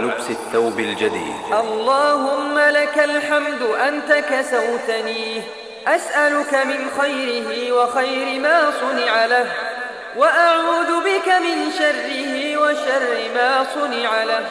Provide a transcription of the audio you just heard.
لبس الثوب الجديد. اللهم لك الحمد أنت كسوتني. أسألك من خيره وخير ما صنع له. وأعوذ بك من شره وشر ما صنع له.